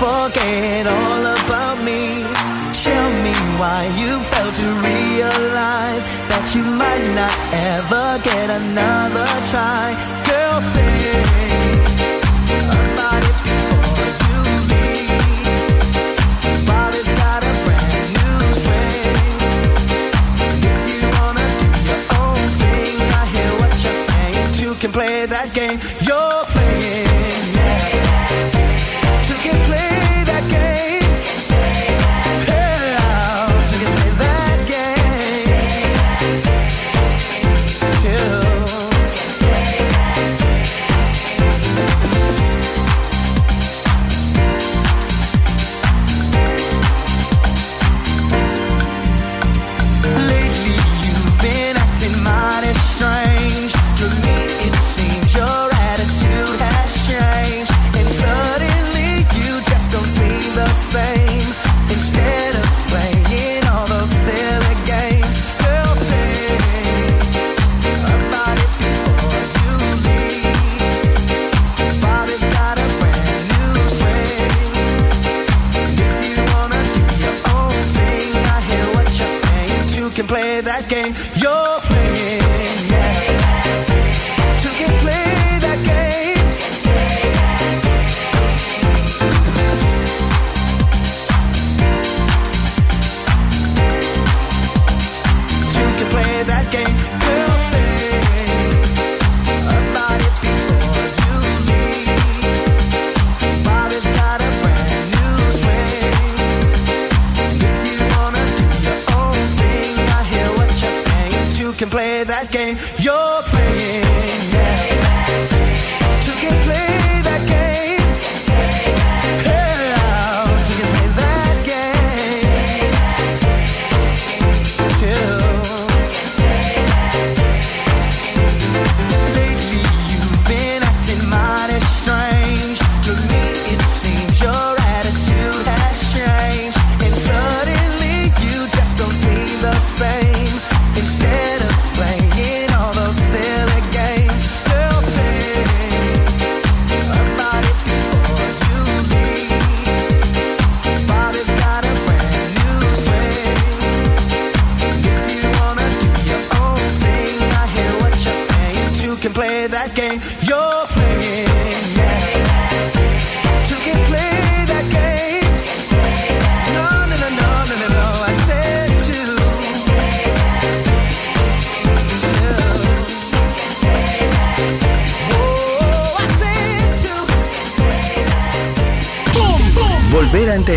forget all about me. Tell me why you failed to realize that you might not ever get another try. Girl, think you. Body's got a brand new. If you wanna do your own thing, I hear what you're saying. You can play that game.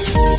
Thank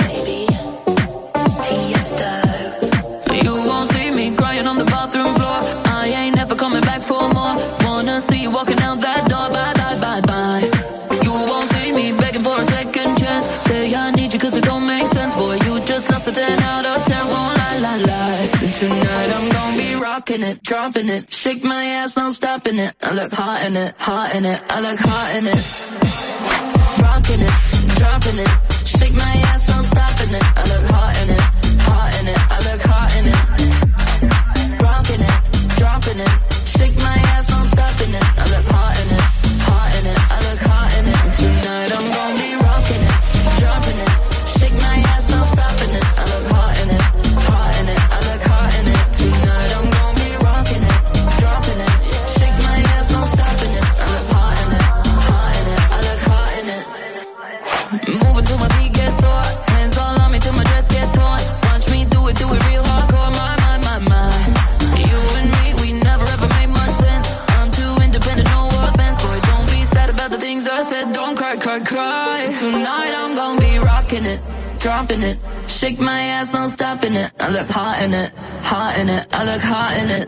it, dropping it. Shake my ass, I'm stopping it. I look hot in it, hot in it. I look hot in it. Rocking it, dropping it. Shake my ass, I'm stopping it. I look hot in it, hot in it. I look hot in it. Rocking it, dropping it. Shake my ass, I'm stopping it. I look hot in it, hot in it. I look hot in it. Shake my ass, no stopping it. I look hot in it, hot in it. I look hot in it.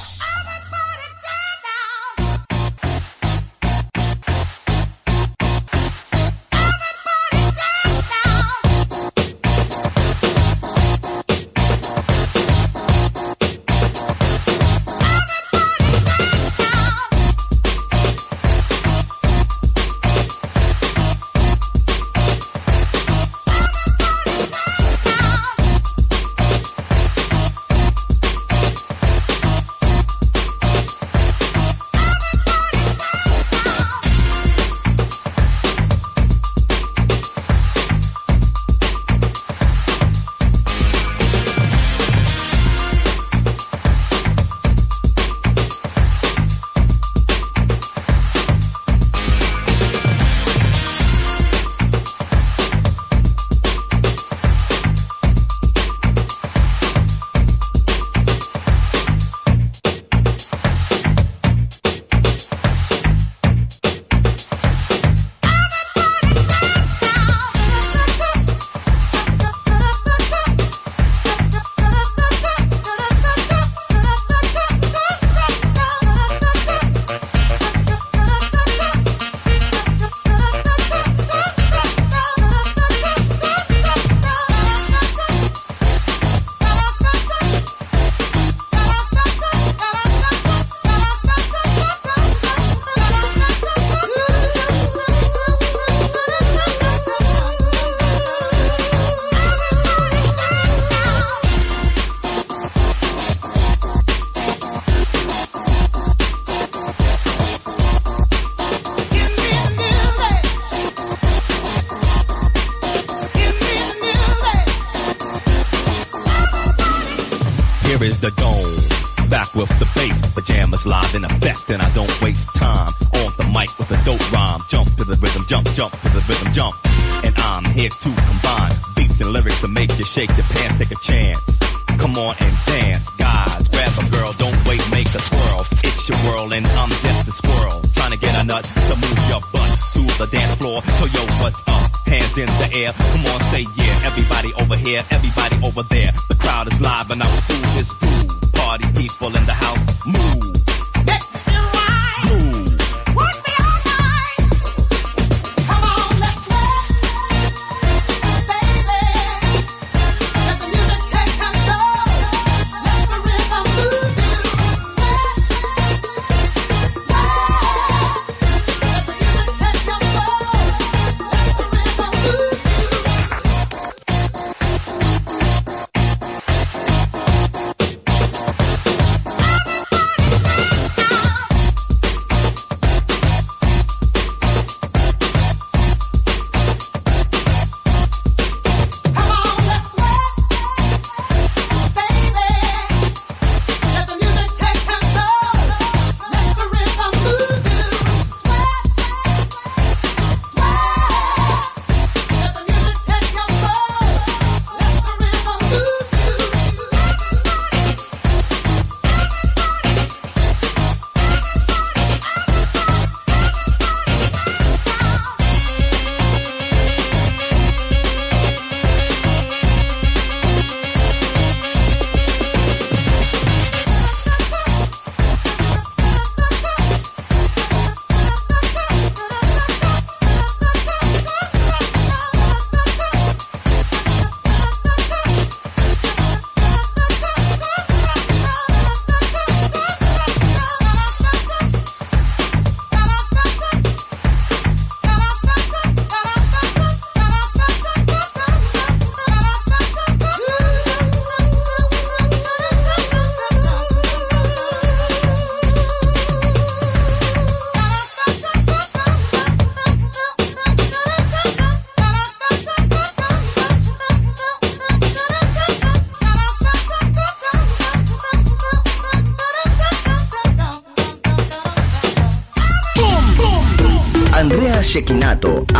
shake the pan.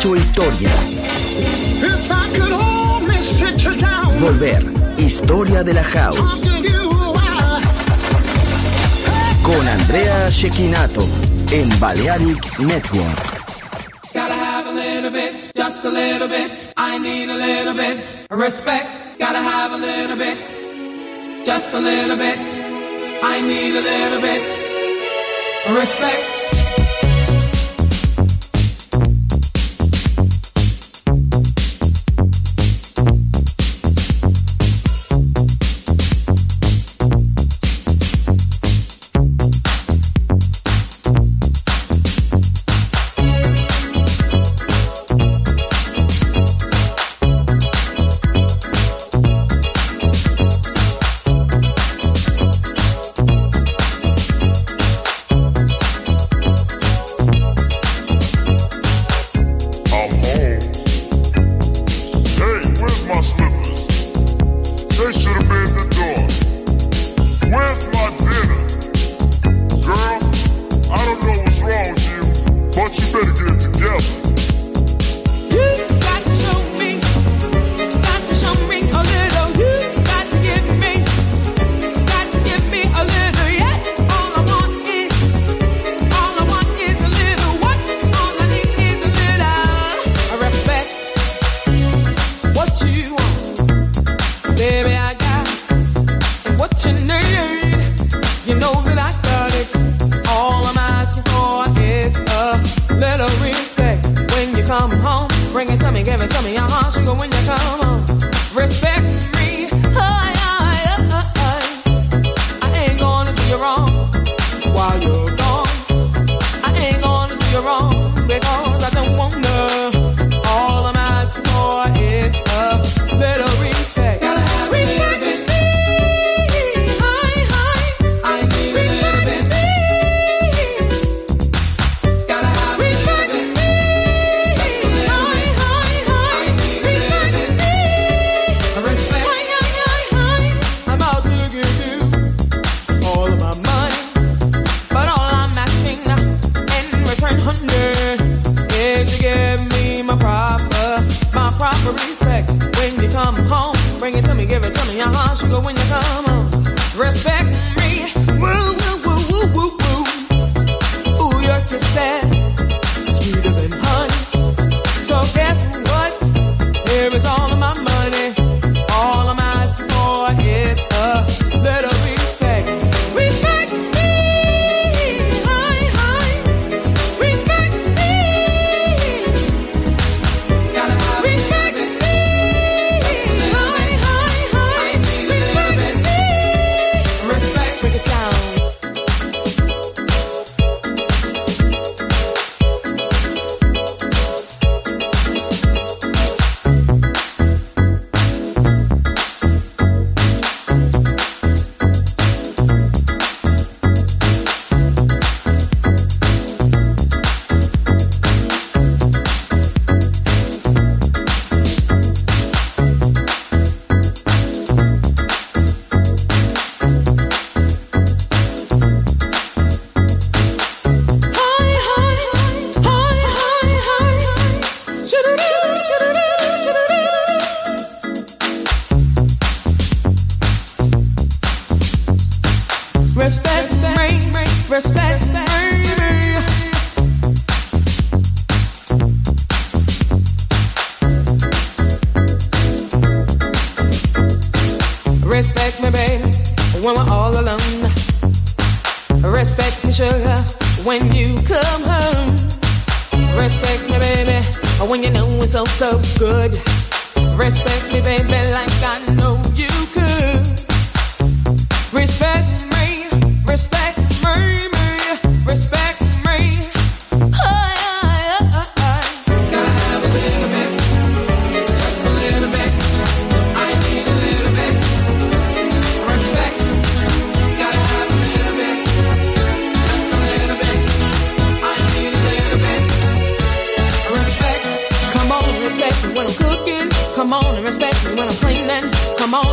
Hecho historia. Volver. Historia de la house. Con Andrea Shekinato en Balearic Network. Gotta have a little bit, just a little bit. I need a little bit respect. Gotta have a little bit, just a little bit. I need a little bit respect.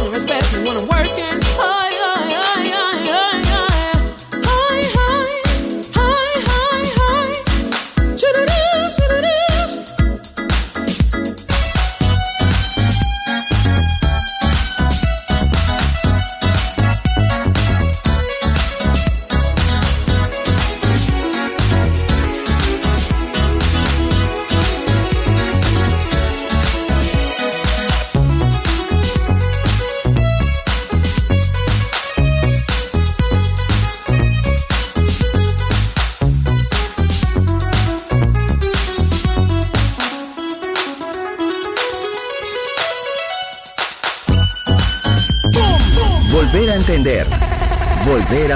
and respect when I'm working.